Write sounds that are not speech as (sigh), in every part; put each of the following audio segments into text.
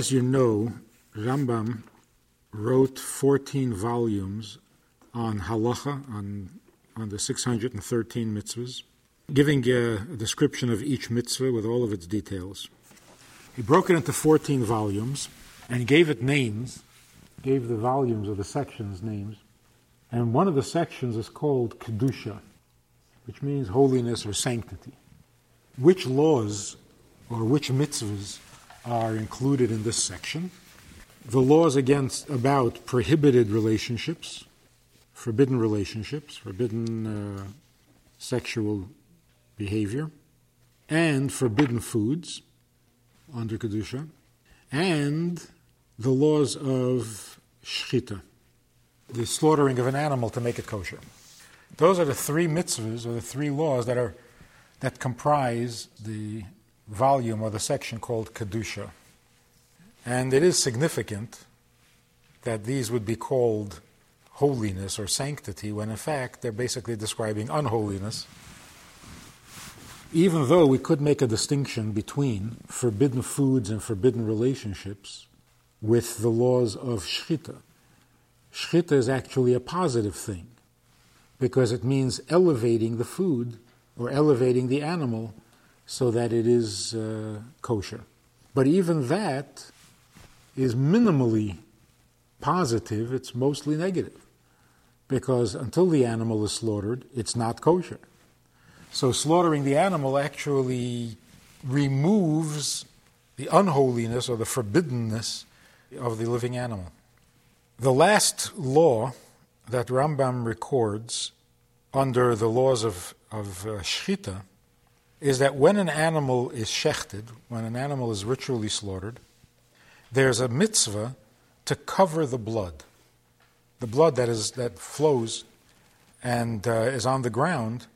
as you know, Rambam wrote 14 volumes on halacha, on, on the 613 mitzvahs, giving a, description of each mitzvah with all of its details. He broke it into 14 volumes and gave it names, gave the volumes or the sections names. And one of the sections is called Kedusha, which means holiness or sanctity. Which laws or which mitzvahs are included in this section? The laws against about prohibited relationships, forbidden relationships, forbidden uh, sexual behavior, and forbidden foods under Kedusha, and the laws of Shchita, the slaughtering of an animal to make it kosher. Those are the three mitzvahs or the three laws that are that comprise the volume or the section called Kedusha. And it is significant that these would be called holiness or sanctity when in fact they're basically describing unholiness. Even though we could make a distinction between forbidden foods and forbidden relationships with the laws of Shchita. Shchita is actually a positive thing because it means elevating the food or elevating the animal so that it is uh, kosher. But even that is minimally positive, it's mostly negative. Because until the animal is slaughtered, it's not kosher. So slaughtering the animal actually removes the unholiness or the forbiddenness of the living animal. The last law that Rambam records under the laws of, of uh, Shchita is that when an animal is shechted, when an animal is ritually slaughtered, there's a mitzvah to cover the blood. The blood that, is, that flows and uh, is on the ground,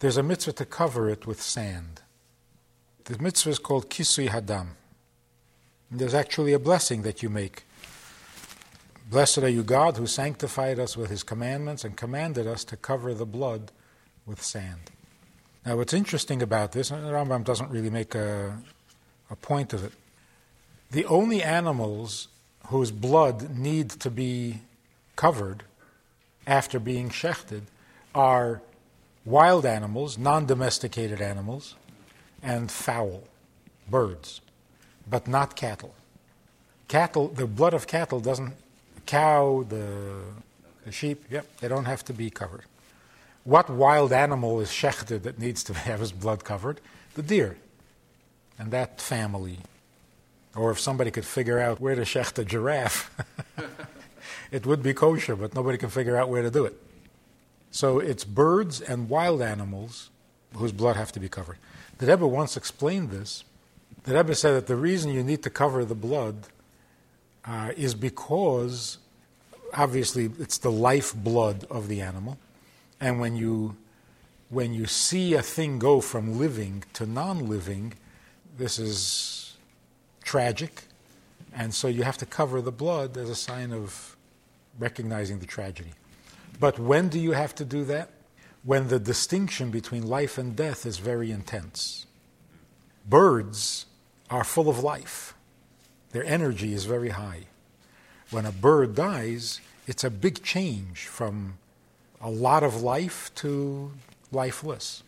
there's a mitzvah to cover it with sand. The mitzvah is called kisui hadam. And there's actually a blessing that you make. Blessed are you, God, who sanctified us with his commandments and commanded us to cover the blood with sand. Now, what's interesting about this, and Rambam doesn't really make a, a point of it, the only animals whose blood need to be covered after being shechted are wild animals, non domesticated animals, and fowl, birds, but not cattle. Cattle, the blood of cattle doesn't, cow, the, the sheep, yep, they don't have to be covered. What wild animal is shechted that needs to (laughs) have his blood covered? The deer. And that family. Or if somebody could figure out where to shecht a giraffe, (laughs) it would be kosher, but nobody can figure out where to do it. So it's birds and wild animals whose blood have to be covered. The Rebbe once explained this. The Rebbe said that the reason you need to cover the blood uh, is because, obviously, it's the life blood of the animal. And when you, when you see a thing go from living to non living, this is tragic. And so you have to cover the blood as a sign of recognizing the tragedy. But when do you have to do that? When the distinction between life and death is very intense. Birds are full of life, their energy is very high. When a bird dies, it's a big change from a lot of life to lifeless.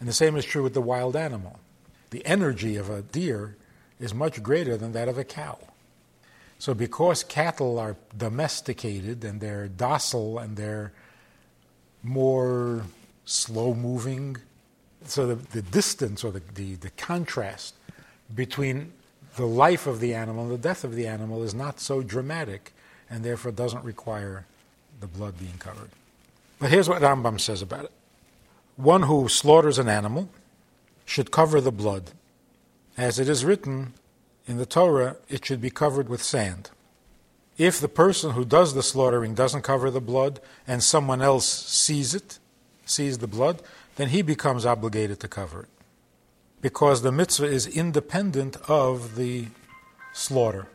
And the same is true with the wild animal. The energy of a deer is much greater than that of a cow. So, because cattle are domesticated and they're docile and they're more slow moving, so the, the distance or the, the, the contrast between the life of the animal and the death of the animal is not so dramatic and therefore doesn't require the blood being covered. But here's what Rambam says about it one who slaughters an animal should cover the blood. As it is written in the Torah, it should be covered with sand. If the person who does the slaughtering doesn't cover the blood and someone else sees it, sees the blood, then he becomes obligated to cover it. Because the mitzvah is independent of the slaughter.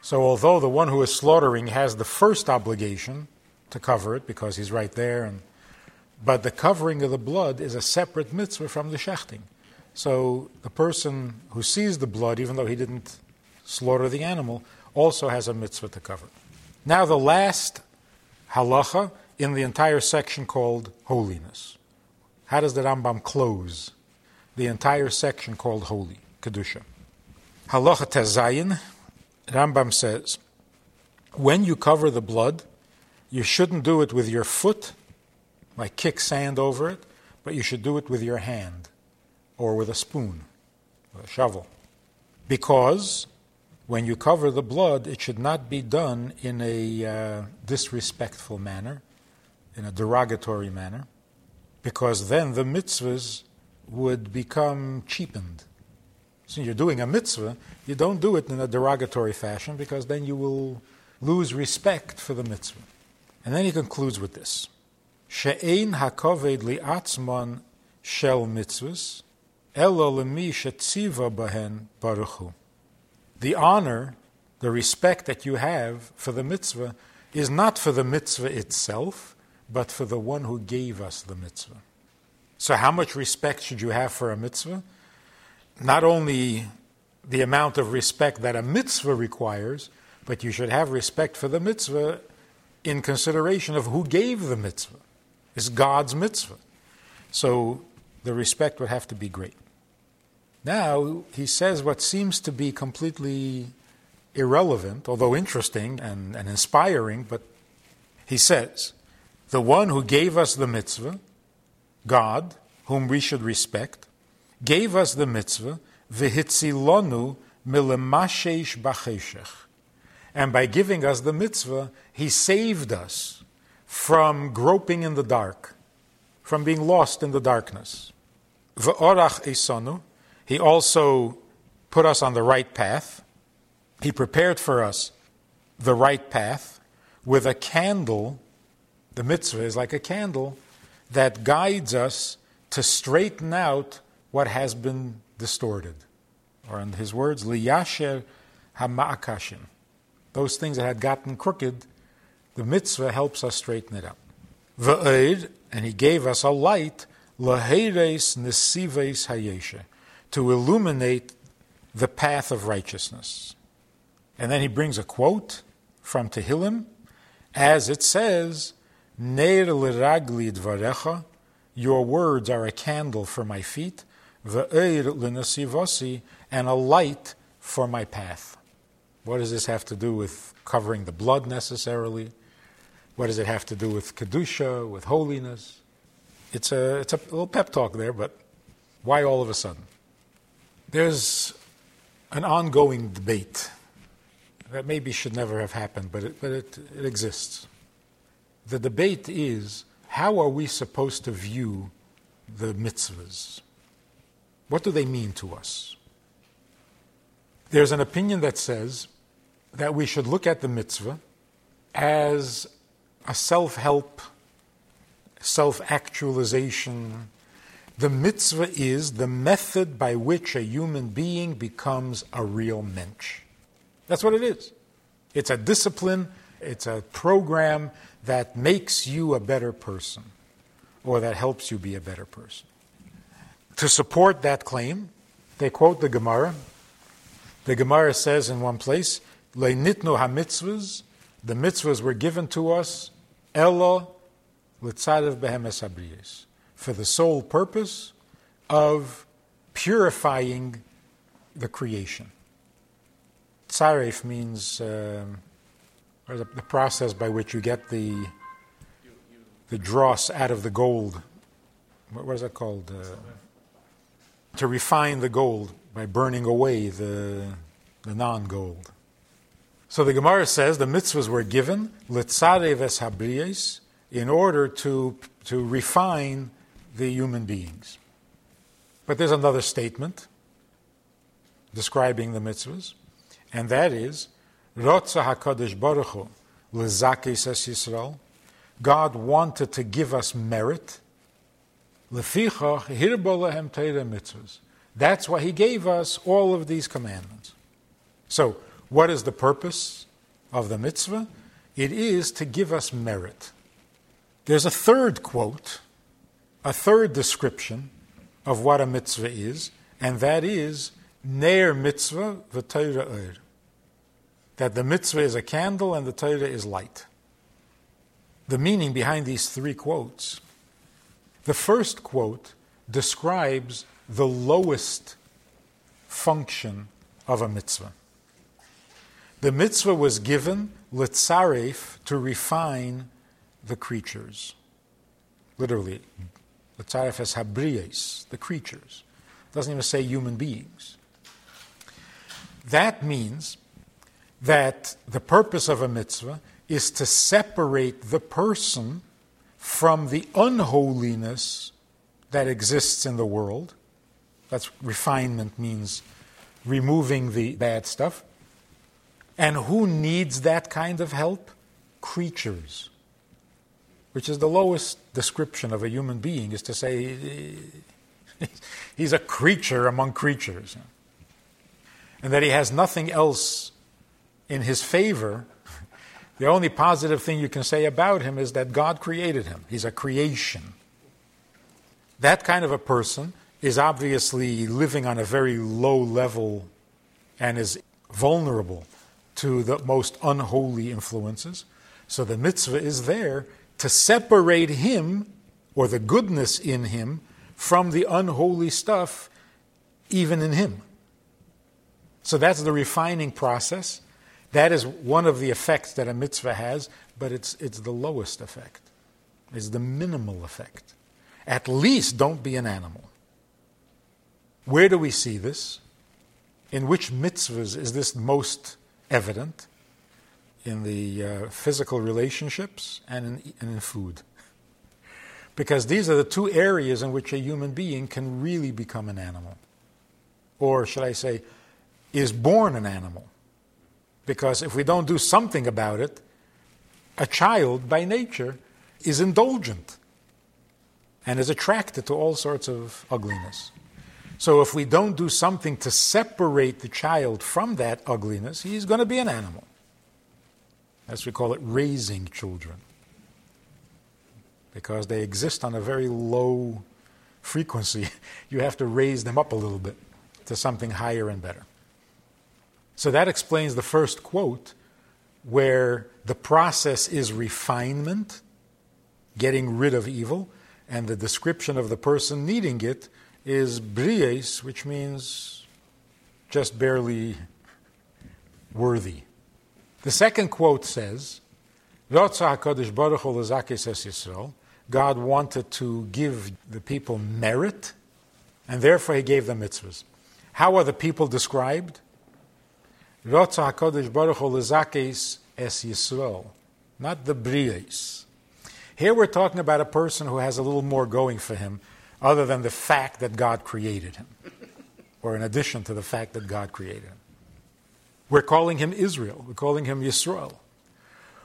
So, although the one who is slaughtering has the first obligation, to cover it because he's right there. And, but the covering of the blood is a separate mitzvah from the shechting. So the person who sees the blood, even though he didn't slaughter the animal, also has a mitzvah to cover. Now, the last halacha in the entire section called holiness. How does the Rambam close the entire section called holy, Kedusha? Halacha Tezayin, Rambam says, when you cover the blood, you shouldn't do it with your foot, like kick sand over it, but you should do it with your hand or with a spoon, or a shovel. Because when you cover the blood, it should not be done in a uh, disrespectful manner, in a derogatory manner, because then the mitzvahs would become cheapened. So you're doing a mitzvah, you don't do it in a derogatory fashion because then you will lose respect for the mitzvah. And then he concludes with this. She'ein hakoved li'atzman shel mitzvahs, elo lemi shetziva bahen baruchu. The honor, the respect that you have for the mitzvah is not for the mitzvah itself, but for the one who gave us the mitzvah. So, how much respect should you have for a mitzvah? Not only the amount of respect that a mitzvah requires, but you should have respect for the mitzvah in consideration of who gave the mitzvah. It's God's mitzvah. So the respect would have to be great. Now, he says what seems to be completely irrelevant, although interesting and, and inspiring, but he says, the one who gave us the mitzvah, God, whom we should respect, gave us the mitzvah, v'hitzilonu milemashesh b'cheshech. And by giving us the mitzvah, he saved us from groping in the dark, from being lost in the darkness. V'orach esanu, he also put us on the right path. He prepared for us the right path with a candle. The mitzvah is like a candle that guides us to straighten out what has been distorted. Or in his words, liyasher hama'akashim. Those things that had gotten crooked, the mitzvah helps us straighten it up. V'eid, and he gave us a light, laheres nesives hayesha, to illuminate the path of righteousness. And then he brings a quote from Tehillim, as it says, Neir liragli dvarecha, your words are a candle for my feet, v'eir l'nesivosi, and a light for my path. What does this have to do with covering the blood necessarily? What does it have to do with Kedusha, with holiness? It's a, it's a little pep talk there, but why all of a sudden? There's an ongoing debate that maybe should never have happened, but it, but it, it exists. The debate is how are we supposed to view the mitzvahs? What do they mean to us? There's an opinion that says that we should look at the mitzvah as a self help, self actualization. The mitzvah is the method by which a human being becomes a real mensch. That's what it is. It's a discipline, it's a program that makes you a better person or that helps you be a better person. To support that claim, they quote the Gemara. The Gemara says in one place, Leinitnu hamitzvahs, the mitzvahs were given to us, elo litzarev behemes habriyas, for the sole purpose of purifying the creation. Tzaref means um, the, the, process by which you get the the dross out of the gold. What, what is that called? Uh, to refine the gold by burning away the, the non gold. So the Gemara says the mitzvahs were given litzare habriyes in order to, to refine the human beings. But there's another statement describing the mitzvahs, and that is Rotza HaKadosh Baruch Hu L'zakis Yisrael. God wanted to give us merit. Mitzvahs. That's why He gave us all of these commandments. So what is the purpose of the mitzvah? It is to give us merit. There's a third quote, a third description of what a mitzvah is, and that is Neir mitzvah v'toira er. that the mitzvah is a candle and the Torah is light. The meaning behind these three quotes. The first quote describes the lowest function of a mitzvah. The mitzvah was given litzaref to refine the creatures. Literally, litzaref as habriyes, the creatures. It doesn't even say human beings. That means that the purpose of a mitzvah is to separate the person from the unholiness that exists in the world. That's refinement means removing the bad stuff. And who needs that kind of help? Creatures. Which is the lowest description of a human being, is to say (laughs) he's a creature among creatures. And that he has nothing else in his favor. (laughs) The only positive thing you can say about him is that God created him. He's a creation. That kind of a person is obviously living on a very low level and is vulnerable to the most unholy influences. So the mitzvah is there to separate him or the goodness in him from the unholy stuff even in him. So that's the refining process. That is one of the effects that a mitzvah has, but it's, it's the lowest effect. It's the minimal effect. At least don't be an animal. Where do we see this? In which mitzvahs is this most evident? In the uh, physical relationships and in, and in food. Because these are the two areas in which a human being can really become an animal. Or, should I say, is born an animal. Because if we don't do something about it, a child by nature is indulgent and is attracted to all sorts of ugliness. So if we don't do something to separate the child from that ugliness, he's going to be an animal. As we call it, raising children. Because they exist on a very low frequency. (laughs) You have to raise them up a little bit to something higher and better. So that explains the first quote, where the process is refinement, getting rid of evil, and the description of the person needing it is bries, which means just barely worthy. The second quote says, God wanted to give the people merit, and therefore he gave them mitzvahs. How are the people described? not the Briais. Here we're talking about a person who has a little more going for him other than the fact that God created him, or in addition to the fact that God created him. We're calling him Israel, we're calling him Yisrael,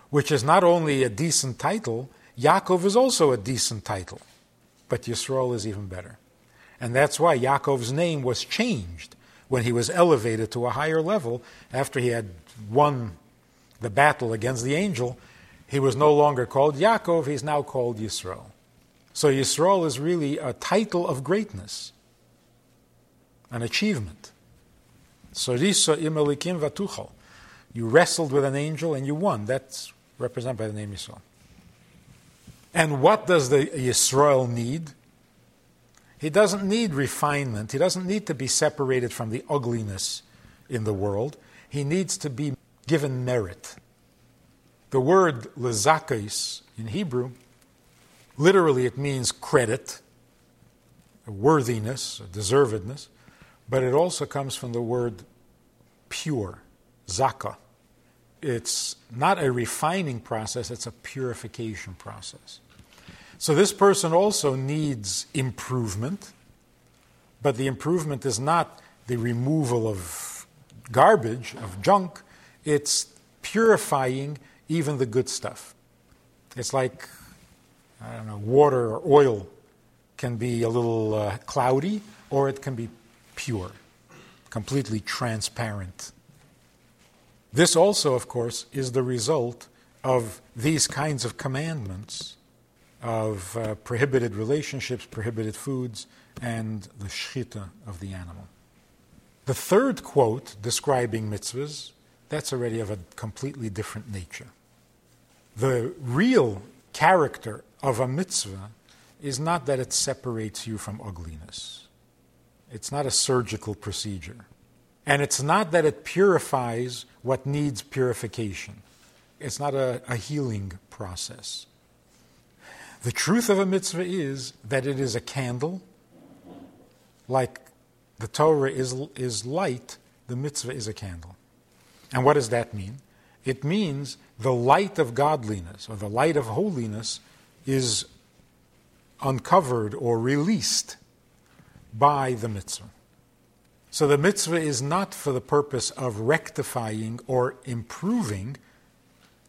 which is not only a decent title, Yaakov is also a decent title, but Yisrael is even better. And that's why Yaakov's name was changed when he was elevated to a higher level after he had won the battle against the angel he was no longer called Yaakov, he's now called Yisrael. So Yisrael is really a title of greatness, an achievement. Sorisa imelikim vatuchal. You wrestled with an angel and you won. That's represented by the name Yisrael. And what does the Yisrael need? He doesn't need refinement. He doesn't need to be separated from the ugliness in the world. He needs to be given merit. The word lezakis in Hebrew, literally it means credit, worthiness, deservedness, but it also comes from the word pure, zaka. It's not a refining process, it's a purification process. So this person also needs improvement, but the improvement is not the removal of garbage, of junk, it's purifying even the good stuff. It's like, I don't know, water or oil can be a little uh, cloudy or it can be pure, completely transparent. This also, of course, is the result of these kinds of commandments of uh, prohibited relationships, prohibited foods, and the shchita of the animal. The third quote describing mitzvahs that's already of a completely different nature. The real character of a mitzvah is not that it separates you from ugliness. It's not a surgical procedure. And it's not that it purifies what needs purification. It's not a, a healing process. The truth of a mitzvah is that it is a candle, like the Torah is, is light, the mitzvah is a candle. And what does that mean? It means the light of godliness or the light of holiness is uncovered or released by the mitzvah. So the mitzvah is not for the purpose of rectifying or improving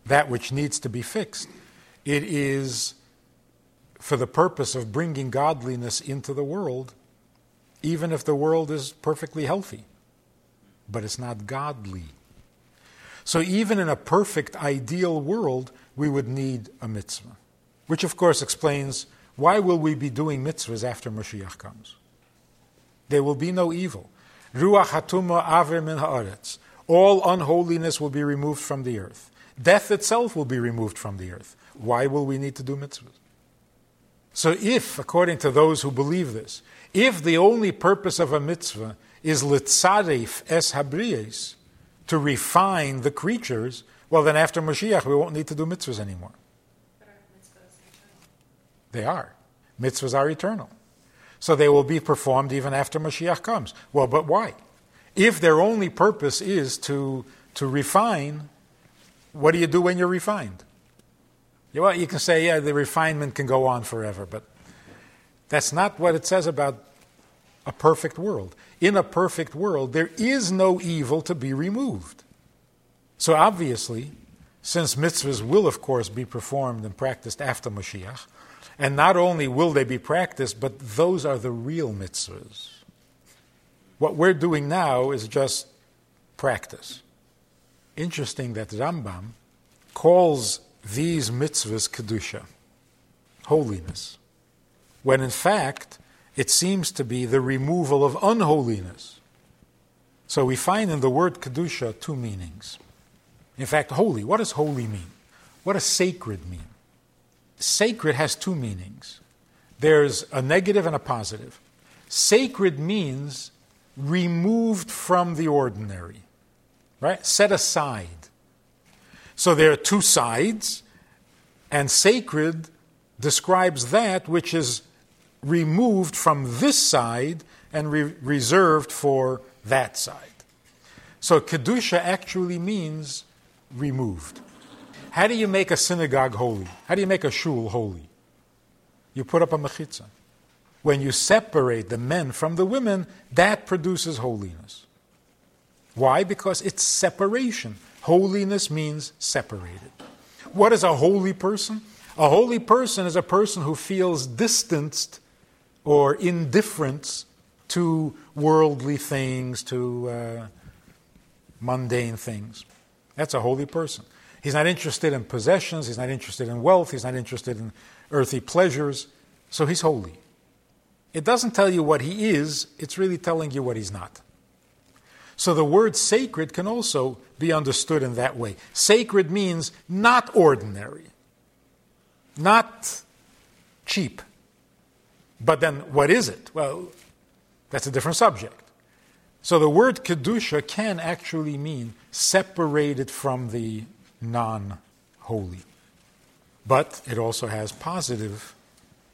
that which needs to be fixed. It is for the purpose of bringing godliness into the world, even if the world is perfectly healthy. But it's not godly. So even in a perfect, ideal world, we would need a mitzvah. Which, of course, explains why will we be doing mitzvahs after Mashiach comes? There will be no evil. Ruach hatuma aver min haaretz. All unholiness will be removed from the earth. Death itself will be removed from the earth. Why will we need to do mitzvahs? So, if, according to those who believe this, if the only purpose of a mitzvah is litzarif es habriyes, to refine the creatures, well, then after Mashiach, we won't need to do mitzvahs anymore. They are. Mitzvahs are eternal. So they will be performed even after Mashiach comes. Well, but why? If their only purpose is to, to refine, what do you do when you're refined? Well, you can say, yeah, the refinement can go on forever, but that's not what it says about a perfect world. In a perfect world, there is no evil to be removed. So obviously, since mitzvahs will, of course, be performed and practiced after Mashiach, and not only will they be practiced, but those are the real mitzvahs. What we're doing now is just practice. Interesting that Rambam calls these mitzvahs kedusha, holiness, when in fact it seems to be the removal of unholiness. So we find in the word kedusha two meanings. In fact, holy. What does holy mean? What does sacred mean? Sacred has two meanings there's a negative and a positive. Sacred means removed from the ordinary, right? Set aside. So there are two sides, and sacred describes that which is removed from this side and re- reserved for that side. So Kedusha actually means removed. How do you make a synagogue holy? How do you make a shul holy? You put up a mechitza. When you separate the men from the women, that produces holiness. Why? Because it's separation. Holiness means separated. What is a holy person? A holy person is a person who feels distanced or indifference to worldly things, to uh, mundane things. That's a holy person. He's not interested in possessions, he's not interested in wealth, he's not interested in earthly pleasures, so he's holy. It doesn't tell you what he is, it's really telling you what he's not. So the word sacred can also be understood in that way. Sacred means not ordinary, not cheap. But then what is it? Well, that's a different subject. So the word kedusha can actually mean separated from the non holy. But it also has positive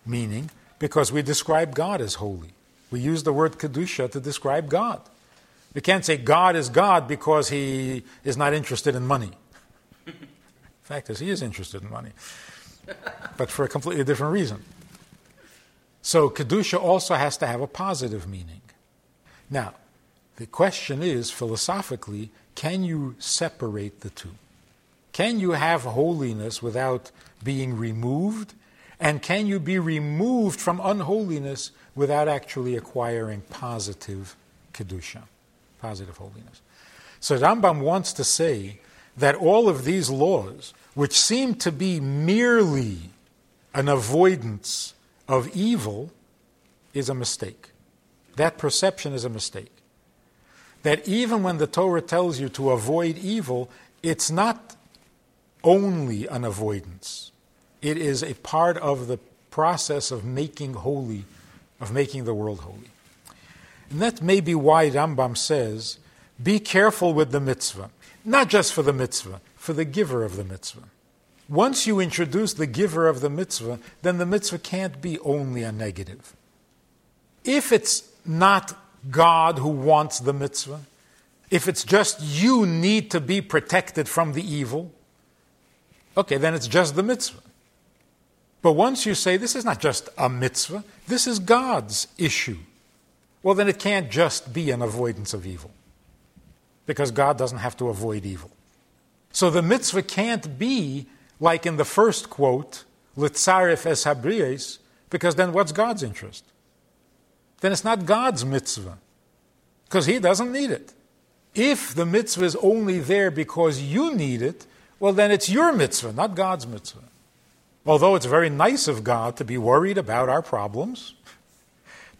meaning because we describe God as holy. We use the word Kedusha to describe God. We can't say God is God because he is not interested in money. The fact is, he is interested in money, but for a completely different reason. So, Kedusha also has to have a positive meaning. Now, the question is philosophically, can you separate the two? Can you have holiness without being removed? And can you be removed from unholiness without actually acquiring positive kedusha, positive holiness? So Rambam wants to say that all of these laws, which seem to be merely an avoidance of evil, is a mistake. That perception is a mistake. that even when the Torah tells you to avoid evil, it's not only an avoidance. It is a part of the process of making holy, of making the world holy. And that may be why Rambam says, be careful with the mitzvah. Not just for the mitzvah, for the giver of the mitzvah. Once you introduce the giver of the mitzvah, then the mitzvah can't be only a negative. If it's not God who wants the mitzvah, if it's just you need to be protected from the evil, okay, then it's just the mitzvah. But once you say this is not just a mitzvah, this is God's issue, well, then it can't just be an avoidance of evil. Because God doesn't have to avoid evil. So the mitzvah can't be like in the first quote, Litzaref es Habries, because then what's God's interest? Then it's not God's mitzvah, because He doesn't need it. If the mitzvah is only there because you need it, well, then it's your mitzvah, not God's mitzvah. Although it's very nice of God to be worried about our problems,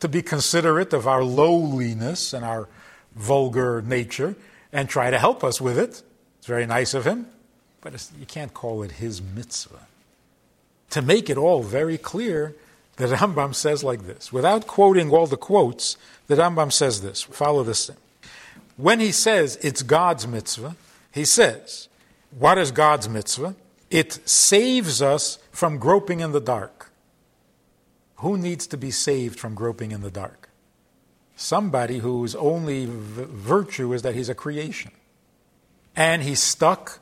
to be considerate of our lowliness and our vulgar nature, and try to help us with it. It's very nice of Him, but you can't call it His mitzvah. To make it all very clear, the Rambam says like this, without quoting all the quotes, the Rambam says this. Follow this thing. When he says it's God's mitzvah, he says, what is God's mitzvah? It saves us from groping in the dark. Who needs to be saved from groping in the dark? Somebody whose only v- virtue is that he's a creation. And he's stuck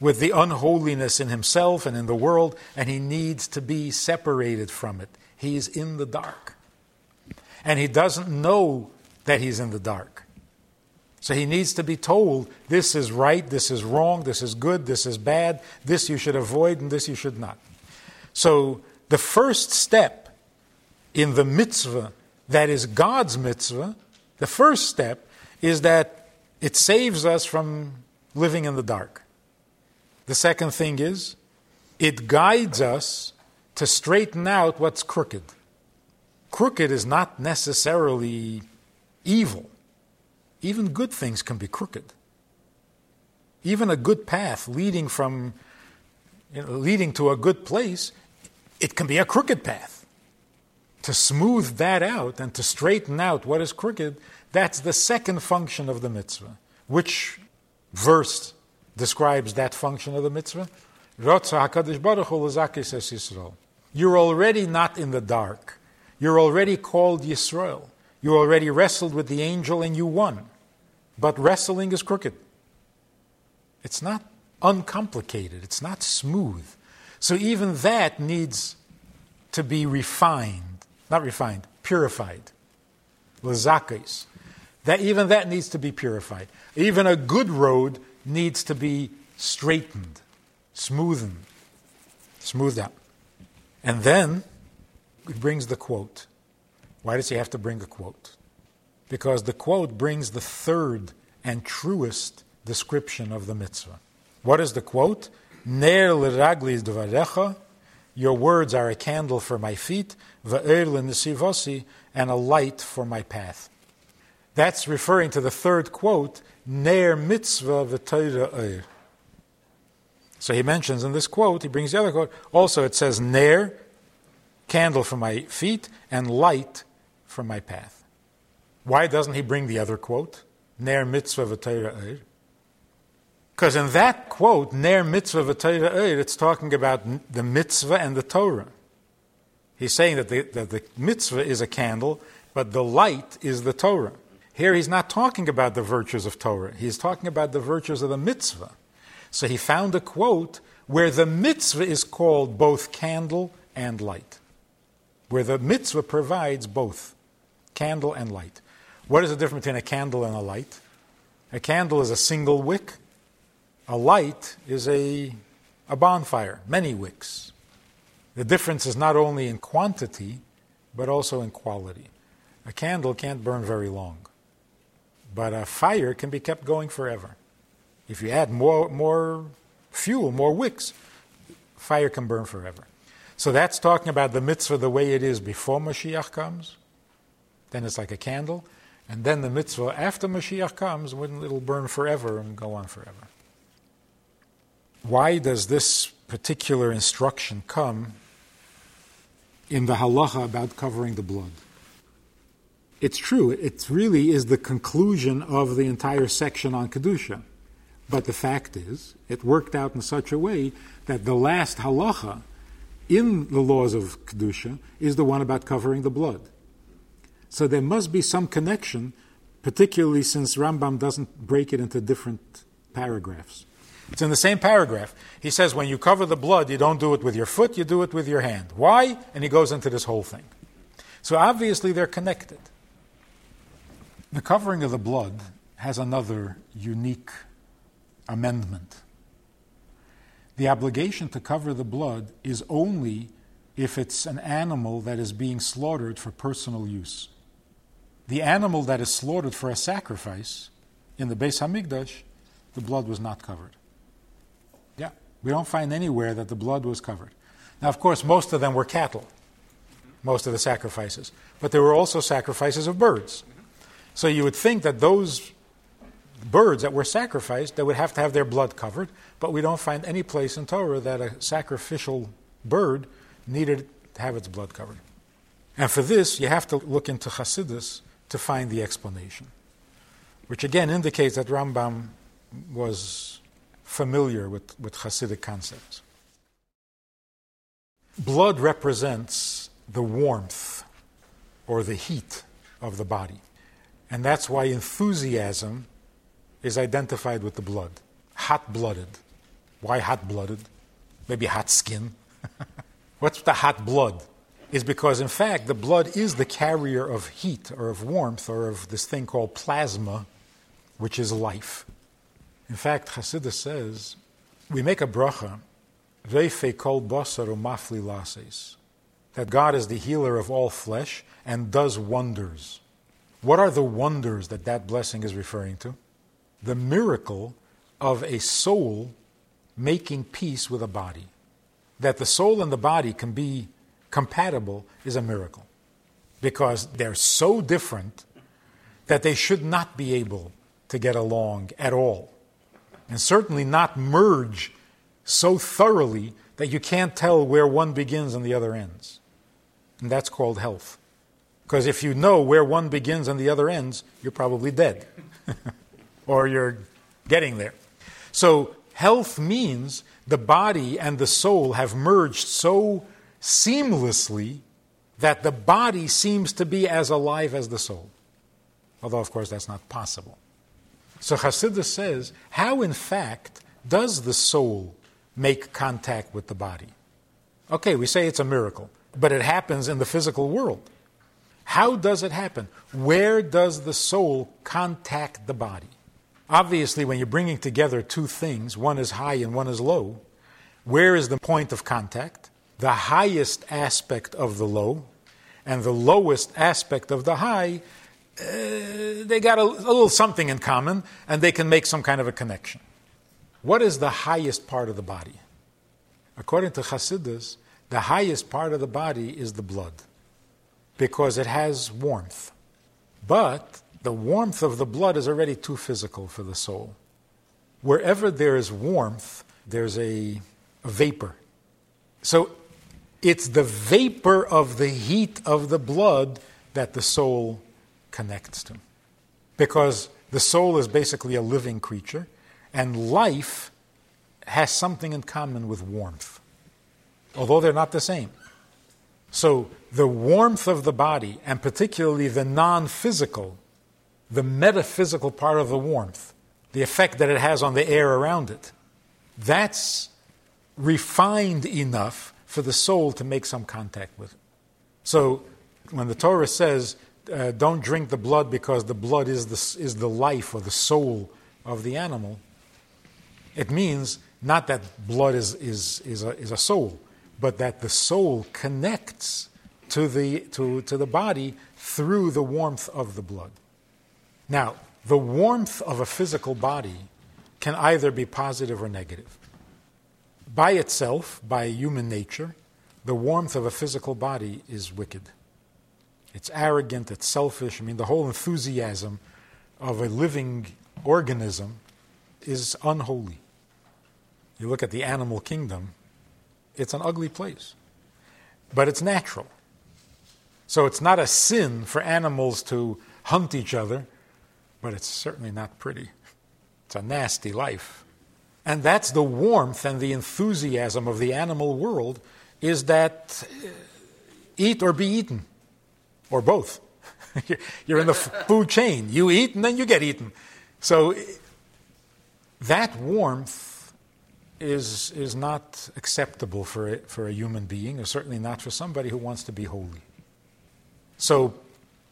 with the unholiness in himself and in the world, and he needs to be separated from it. He's in the dark. And he doesn't know that he's in the dark. So he needs to be told this is right, this is wrong, this is good, this is bad, this you should avoid, and this you should not. So the first step in the mitzvah that is God's mitzvah, the first step is that it saves us from living in the dark. The second thing is it guides us to straighten out what's crooked. Crooked is not necessarily evil. Even good things can be crooked. Even a good path leading from you know, leading to a good place, it can be a crooked path. To smooth that out and to straighten out what is crooked, that's the second function of the mitzvah. Which verse describes that function of the mitzvah? You're already not in the dark. You're already called Yisrael. You already wrestled with the angel and you won. But wrestling is crooked. It's not uncomplicated, it's not smooth. So even that needs to be refined. Not refined, purified. Lazakis. That even that needs to be purified. Even a good road needs to be straightened, smoothened, smoothed out. And then it brings the quote. Why does he have to bring a quote? Because the quote brings the third and truest description of the mitzvah. What is the quote? Ner l'ragli dvarecha, your words are a candle for my feet, va'er l'nesivosi, and a light for my path. That's referring to the third quote, Ner mitzvah v'toira So he mentions in this quote, he brings the other quote, also it says Ner, candle for my feet, and light from my path. Why doesn't he bring the other quote? Ner mitzvah v'teira Because in that quote, Ner mitzvah v'teira it's talking about the mitzvah and the Torah. He's saying that the, that the mitzvah is a candle, but the light is the Torah. Here he's not talking about the virtues of Torah. He's talking about the virtues of the mitzvah. So he found a quote where the mitzvah is called both candle and light, where the mitzvah provides both candle and light. What is the difference between a candle and a light? A candle is a single wick. A light is a, a bonfire, many wicks. The difference is not only in quantity, but also in quality. A candle can't burn very long, but a fire can be kept going forever. If you add more, more fuel, more wicks, fire can burn forever. So that's talking about the mitzvah the way it is before Mashiach comes then it's like a candle. And then the mitzvah after Mashiach comes, it'll burn forever and go on forever. Why does this particular instruction come in the halacha about covering the blood? It's true, it really is the conclusion of the entire section on Kedusha. But the fact is, it worked out in such a way that the last halacha in the laws of Kedusha is the one about covering the blood. So there must be some connection, particularly since Rambam doesn't break it into different paragraphs. It's in the same paragraph. He says, when you cover the blood, you don't do it with your foot, you do it with your hand. Why? And he goes into this whole thing. So obviously they're connected. The covering of the blood has another unique amendment. The obligation to cover the blood is only if it's an animal that is being slaughtered for personal use. The animal that is slaughtered for a sacrifice in the Beis Hamikdash, the blood was not covered. Yeah, we don't find anywhere that the blood was covered. Now, of course, most of them were cattle, most of the sacrifices, but there were also sacrifices of birds. So you would think that those birds that were sacrificed, they would have to have their blood covered, but we don't find any place in Torah that a sacrificial bird needed to have its blood covered. And for this, you have to look into Hasidus to find the explanation, which again indicates that Rambam was familiar with, with Hasidic concepts. Blood represents the warmth or the heat of the body. And that's why enthusiasm is identified with the blood. Hot blooded. Why hot blooded? Maybe hot skin. (laughs) What's the hot blood? Is because, in fact, the blood is the carrier of heat or of warmth or of this thing called plasma, which is life. In fact, Hasidus says, we make a bracha, Veife kol basar mafli lases, that God is the healer of all flesh and does wonders. What are the wonders that that blessing is referring to? the miracle of a soul making peace with a body. That the soul and the body can be compatible is a miracle because they're so different that they should not be able to get along at all. And certainly not merge so thoroughly that you can't tell where one begins and the other ends. And that's called health. Because if you know where one begins and the other ends, you're probably dead. (laughs) or you're getting there. So, health means the body and the soul have merged so seamlessly that the body seems to be as alive as the soul. Although, of course, that's not possible. So, Hasidus says, how in fact does the soul make contact with the body? Okay, we say it's a miracle, but it happens in the physical world. How does it happen? Where does the soul contact the body? Obviously, when you're bringing together two things, one is high and one is low, where is the point of contact? The highest aspect of the low and the lowest aspect of the high, uh, they got a, a little something in common and they can make some kind of a connection. What is the highest part of the body? According to Hasidus, the highest part of the body is the blood because it has warmth. But the warmth of the blood is already too physical for the soul. Wherever there is warmth, there's a, a vapor. So it's the vapor of the heat of the blood that the soul connects to. Because the soul is basically a living creature, and life has something in common with warmth, although they're not the same. So the warmth of the body, and particularly the non physical the metaphysical part of the warmth, the effect that it has on the air around it. That's refined enough for the soul to make some contact with it. So when the Torah says, uh, don't drink the blood because the blood is the, is the life or the soul of the animal, it means not that blood is, is, is, a, is a soul, but that the soul connects to the, to, to the body through the warmth of the blood. Now, the warmth of a physical body can either be positive or negative. By itself, by human nature, the warmth of a physical body is wicked. it's arrogant, it's selfish. I mean, the whole enthusiasm of a living organism is unholy. You look at the animal kingdom, it's an ugly place, but it's natural. So it's not a sin for animals to hunt each other, but it's certainly not pretty. It's a nasty life. And that's the warmth and the enthusiasm of the animal world is that uh, eat or be eaten, or both. (laughs) You're in the food chain. You eat and then you get eaten. So that warmth is, is not acceptable for a, for a human being, or certainly not for somebody who wants to be holy. So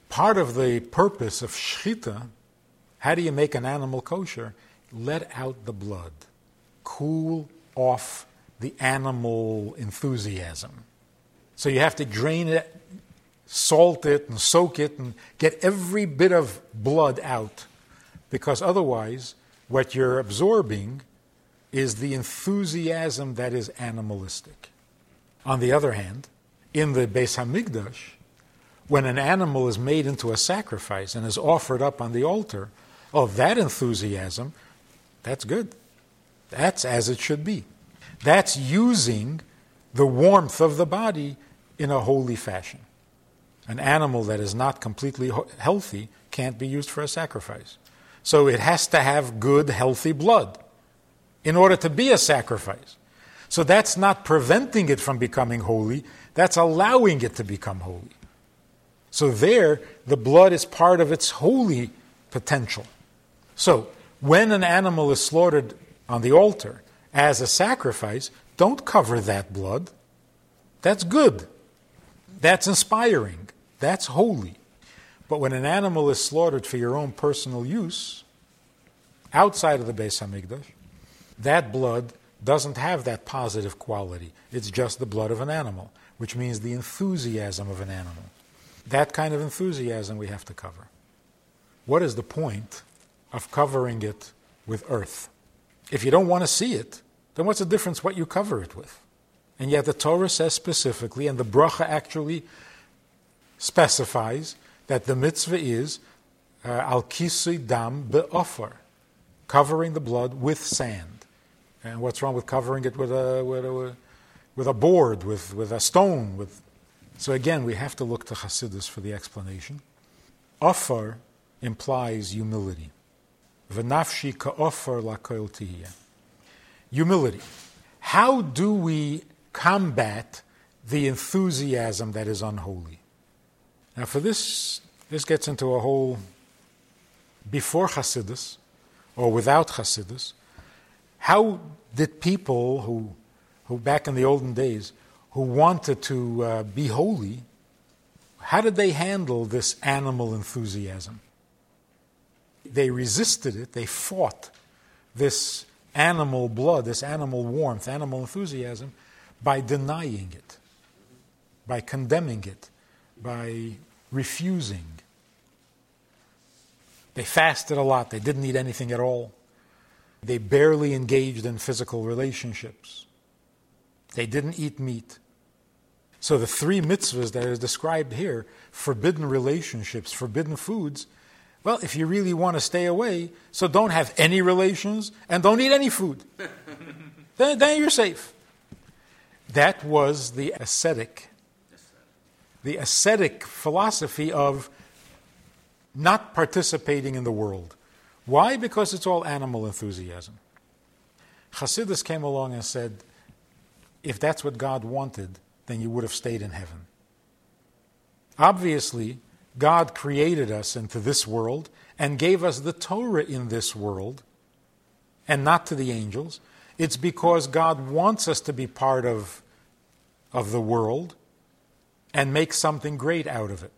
part of the purpose of shchita, how do you make an animal kosher? Let out the blood. Cool off the animal enthusiasm. So you have to drain it, salt it, and soak it, and get every bit of blood out. Because otherwise, what you're absorbing is the enthusiasm that is animalistic. On the other hand, in the Beis Hamikdash, when an animal is made into a sacrifice and is offered up on the altar, oh, that enthusiasm, that's good. That's as it should be. That's using the warmth of the body in a holy fashion. An animal that is not completely healthy can't be used for a sacrifice. So it has to have good, healthy blood in order to be a sacrifice. So that's not preventing it from becoming holy, that's allowing it to become holy. So there, the blood is part of its holy potential. So when an animal is slaughtered on the altar as a sacrifice, don't cover that blood. That's good. That's inspiring. That's holy. But when an animal is slaughtered for your own personal use, outside of the Beis Hamikdash, that blood doesn't have that positive quality. It's just the blood of an animal, which means the enthusiasm of an animal. That kind of enthusiasm we have to cover. What is the point of covering it with earth? If you don't want to see it, then what's the difference what you cover it with? And yet the Torah says specifically, and the bracha actually specifies that the mitzvah is uh, al kisui dam be'ofar, covering the blood with sand. And what's wrong with covering it with a, with a, with a board, with, with a stone, with so again, we have to look to Hasidus for the explanation. Ofar implies humility. V'nafshi ka'ofar lakoil tihiyah. Humility. How do we combat the enthusiasm that is unholy? Now, for this, this gets into a whole before Hasidus or without Hasidus. How did people who, who back in the olden days, who wanted to uh, be holy, how did they handle this animal enthusiasm? They resisted it, they fought this animal blood, this animal warmth, animal enthusiasm by denying it, by condemning it, by refusing. They fasted a lot, they didn't eat anything at all. They barely engaged in physical relationships. They didn't eat meat. So the three mitzvahs that are described here forbidden relationships, forbidden foods. Well, if you really want to stay away, so don't have any relations and don't eat any food. (laughs) then, then you're safe. That was the ascetic, the ascetic philosophy of not participating in the world. Why? Because it's all animal enthusiasm. Hasidus came along and said, if that's what God wanted, then you would have stayed in heaven. Obviously, God created us into this world and gave us the Torah in this world and not to the angels. It's because God wants us to be part of, of the world and make something great out of it.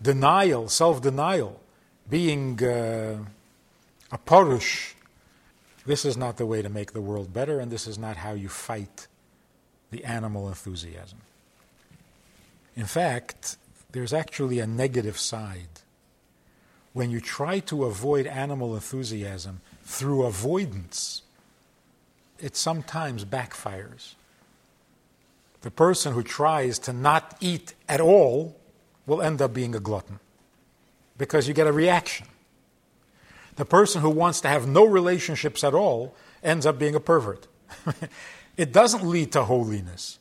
Denial, self denial, being uh, a parush, this is not the way to make the world better, and this is not how you fight the animal enthusiasm. In fact, there's actually a negative side. When you try to avoid animal enthusiasm through avoidance, it sometimes backfires. The person who tries to not eat at all will end up being a glutton because you get a reaction. The person who wants to have no relationships at all ends up being a pervert. (laughs) it doesn't lead to holiness,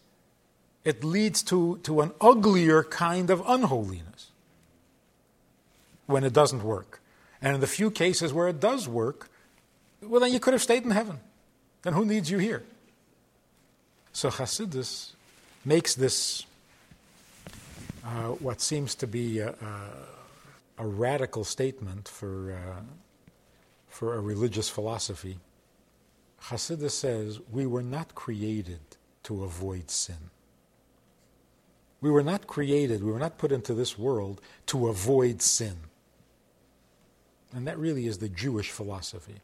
it leads to, to an uglier kind of unholiness when it doesn't work. And in the few cases where it does work, well, then you could have stayed in heaven. Then who needs you here? So Hasidus makes this uh, what seems to be a, a, a radical statement for, uh, for a religious philosophy. Hasidus says, We were not created to avoid sin. We were not created, we were not put into this world to avoid sin. And that really is the Jewish philosophy.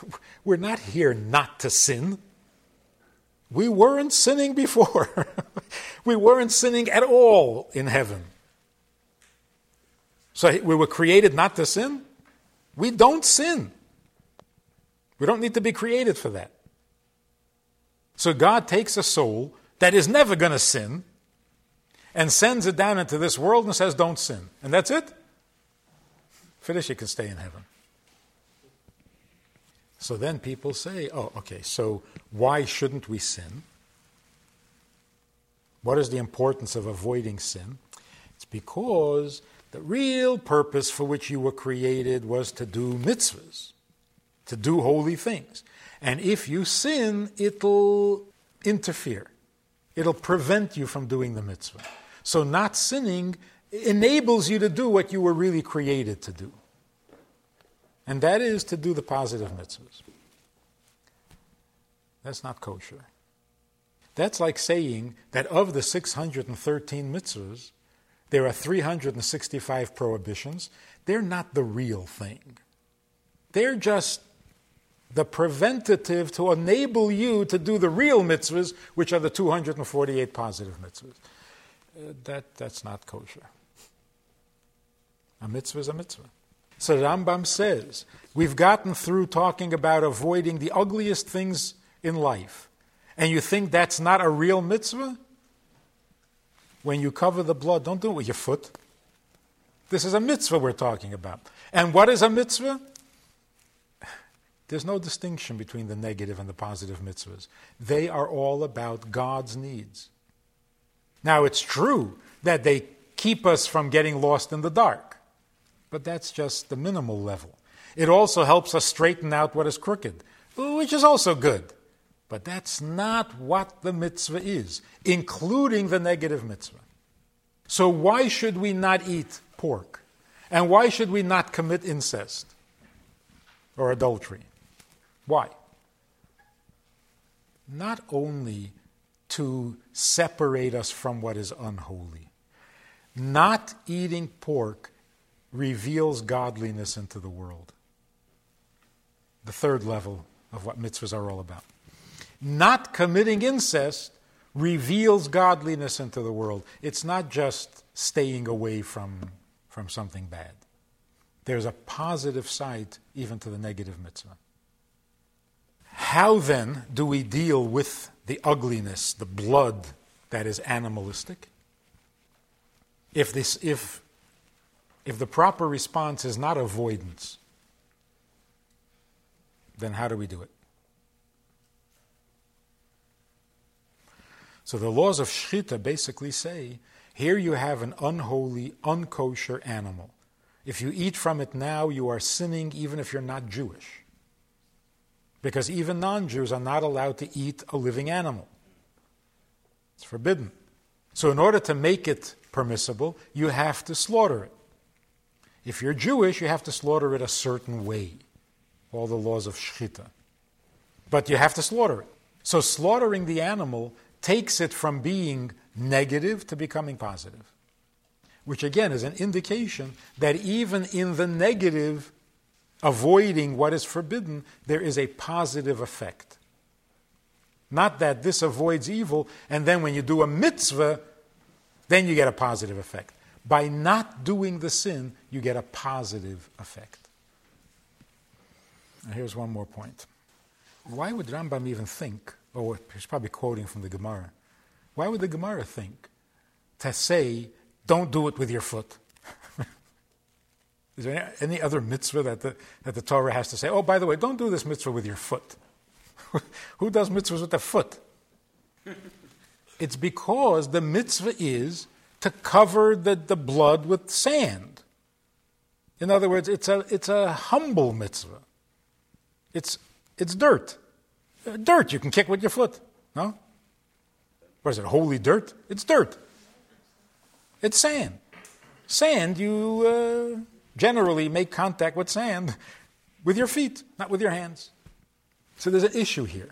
(laughs) We're not here not to sin. We weren't sinning before. (laughs) we weren't sinning at all in heaven. So we were created not to sin. We don't sin. We don't need to be created for that. So God takes a soul that is never going to sin and sends it down into this world and says, Don't sin. And that's it. Finish, you can stay in heaven. So then people say, oh, okay, so why shouldn't we sin? What is the importance of avoiding sin? It's because the real purpose for which you were created was to do mitzvahs, to do holy things. And if you sin, it'll interfere, it'll prevent you from doing the mitzvah. So, not sinning enables you to do what you were really created to do and that is to do the positive mitzvahs. That's not kosher. That's like saying that of the 613 mitzvahs, there are 365 prohibitions. They're not the real thing. They're just the preventative to enable you to do the real mitzvahs, which are the 248 positive mitzvahs. That, that's not kosher. A mitzvah is a mitzvah. So Rambam says, we've gotten through talking about avoiding the ugliest things in life. And you think that's not a real mitzvah? When you cover the blood, don't do it with your foot. This is a mitzvah we're talking about. And what is a mitzvah? There's no distinction between the negative and the positive mitzvahs. They are all about God's needs. Now, it's true that they keep us from getting lost in the dark but that's just the minimal level. It also helps us straighten out what is crooked, which is also good. But that's not what the mitzvah is, including the negative mitzvah. So, why should we not eat pork? And why should we not commit incest or adultery? Why? Not only to separate us from what is unholy, not eating pork reveals godliness into the world. The third level of what mitzvahs are all about. Not committing incest reveals godliness into the world. It's not just staying away from, from something bad. There's a positive side even to the negative mitzvah. How then do we deal with the ugliness, the blood that is animalistic? If, this, if if the proper response is not avoidance, then how do we do it? So the laws of Shchita basically say here you have an unholy, unkosher animal. If you eat from it now, you are sinning even if you're not Jewish. Because even non Jews are not allowed to eat a living animal, it's forbidden. So, in order to make it permissible, you have to slaughter it. If you're Jewish, you have to slaughter it a certain way. All the laws of Shechita. But you have to slaughter it. So slaughtering the animal takes it from being negative to becoming positive. Which again is an indication that even in the negative, avoiding what is forbidden, there is a positive effect. Not that this avoids evil, and then when you do a mitzvah, then you get a positive effect. By not doing the sin, you get a positive effect. Now here's one more point. Why would Rambam even think, or he's probably quoting from the Gemara, why would the Gemara think to say don't do it with your foot. Is there any, other mitzvah that the, that the Torah has to say, oh, by the way, don't do this mitzvah with your foot? (laughs) Who does mitzvahs with the foot? it's because the mitzvah is to cover the, the blood with sand. In other words, it's a, it's a humble mitzvah. It's, it's dirt. Dirt you can kick with your foot. No? What is it, holy dirt? It's dirt. It's sand. Sand, you uh, generally make contact with sand with your feet, not with your hands. So there's an issue here.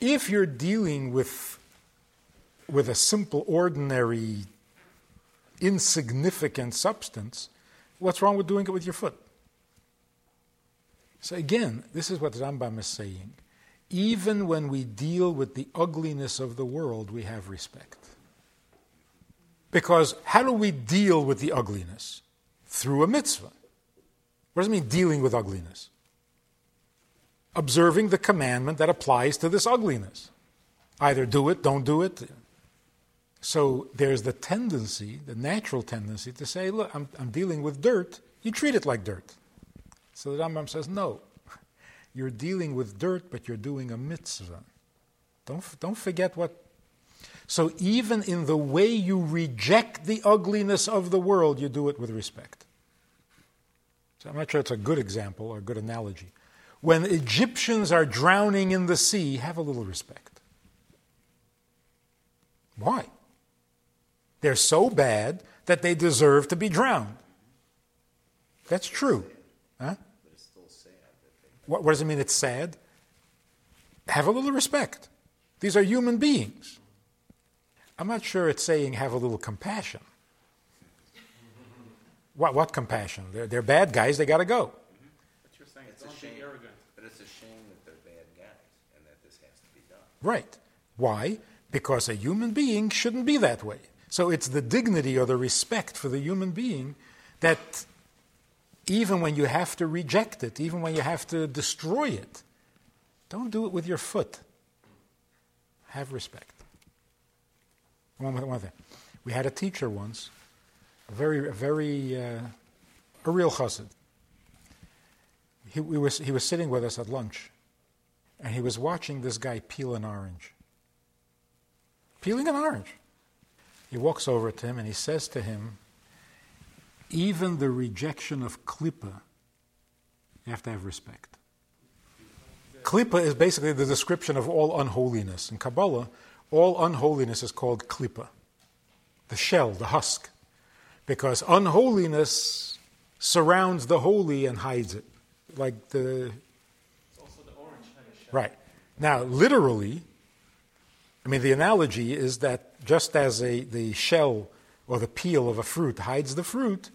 If you're dealing with, with a simple, ordinary, insignificant substance, what's wrong with doing it with your foot? So again, this is what Rambam is saying. Even when we deal with the ugliness of the world, we have respect. Because how do we deal with the ugliness? Through a mitzvah. What does it mean, dealing with ugliness? Observing the commandment that applies to this ugliness. Either do it, don't do it. So there's the tendency, the natural tendency, to say, look, I'm, I'm dealing with dirt, you treat it like dirt. So the Rambam says, no, (laughs) you're dealing with dirt, but you're doing a mitzvah. Don't, don't forget what. So even in the way you reject the ugliness of the world, you do it with respect. So I'm not sure it's a good example or a good analogy. When Egyptians are drowning in the sea, have a little respect. Why? They're so bad that they deserve to be drowned. That's true. Huh? What, what does it mean it's sad? Have a little respect. These are human beings. I'm not sure it's saying have a little compassion. What, what compassion? They're, they're bad guys, they got to go. Mm-hmm. But you're saying it's a shame. Arrogant. But it's a shame that they're bad guys and that this has to be done. Right. Why? Because a human being shouldn't be that way. So it's the dignity or the respect for the human being that even when you have to reject it, even when you have to destroy it, don't do it with your foot. Have respect. One, one thing. We had a teacher once, a very, very, uh, a real chassid. He, was, he was sitting with us at lunch, and he was watching this guy peel an orange. Peeling an orange. He walks over to him and he says to him, even the rejection of klippa, you have to have respect. Klippa is basically the description of all unholiness. In Kabbalah, all unholiness is called klippa, the shell, the husk, because unholiness surrounds the holy and hides it, like the. Right. Now, literally, I mean, the analogy is that just as a, the shell or the peel of a fruit hides the fruit,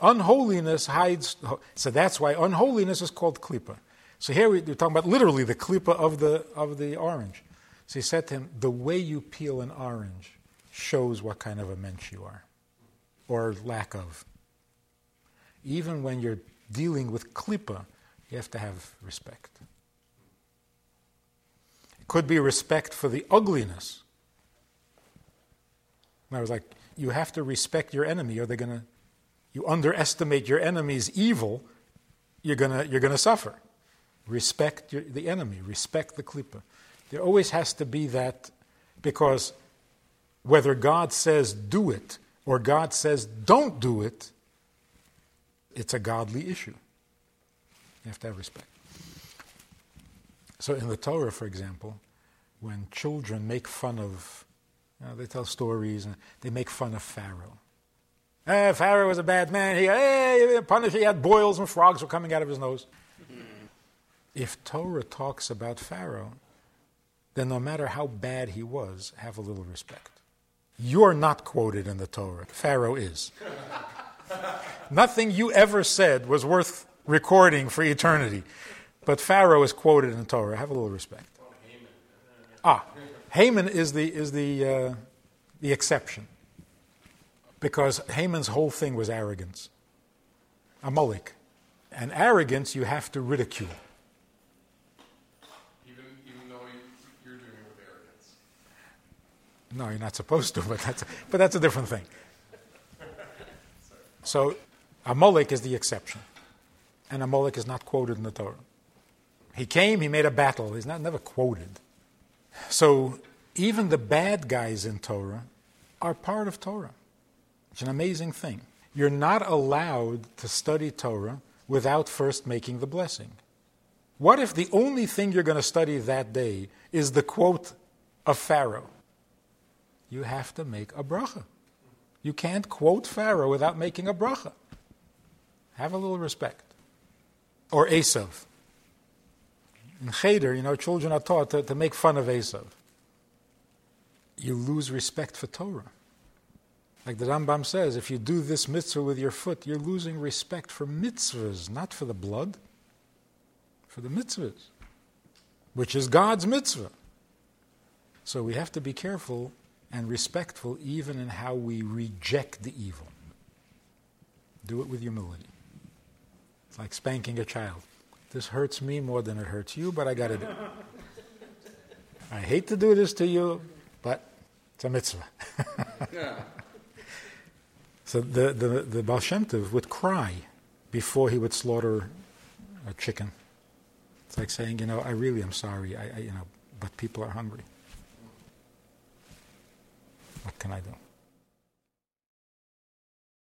unholiness hides. So that's why unholiness is called klipa. So here we're talking about literally the klipa of the, of the orange. So he said to him, The way you peel an orange shows what kind of a mensch you are, or lack of. Even when you're dealing with klipa, you have to have respect. It could be respect for the ugliness. And I was like, you have to respect your enemy, or they're going to, you underestimate your enemy's evil, you're going you're gonna suffer. Respect your, the enemy, respect the klippa. There always has to be that, because whether God says do it or God says don't do it, it's a godly issue. You have to have respect. So in the Torah, for example, when children make fun of you know, they tell stories and they make fun of Pharaoh. Eh, Pharaoh was a bad man. He, hey, punished. He had boils and frogs were coming out of his nose. (laughs) If Torah talks about Pharaoh, then no matter how bad he was, have a little respect. You're not quoted in the Torah. Pharaoh is. Nothing you ever said was worth recording for eternity. But Pharaoh is quoted in the Torah. Have a little respect. Ah, Haman is the, is the, uh, the exception. Because Haman's whole thing was arrogance. Amalek. And arrogance you have to ridicule. Even, even though you, are doing it with arrogance. No, you're not supposed to, (laughs) but that's, but that's a different thing. So Amalek is the exception. And Amalek is not quoted in the Torah. He came, he made a battle. He's not never quoted. So even the bad guys in Torah are part of Torah. It's an amazing thing. You're not allowed to study Torah without first making the blessing. What if the only thing you're going to study that day is the quote of Pharaoh? You have to make a bracha. You can't quote Pharaoh without making a bracha. Have a little respect. Or Esav. In Cheder, you know, children are taught to, to make fun of Esav. You lose respect for Torah. Like the Rambam says, if you do this mitzvah with your foot, you're losing respect for mitzvahs, not for the blood, for the mitzvahs, which is God's mitzvah. So we have to be careful and respectful even in how we reject the evil. Do it with humility. It's like spanking a child. This hurts me more than it hurts you, but I got to do it. I hate to do this to you, but it's a mitzvah. so the, the, the Baal Shem Tov would cry before he would slaughter a chicken. It's like saying, you know, I really am sorry, I, I you know, but people are hungry. What can I do?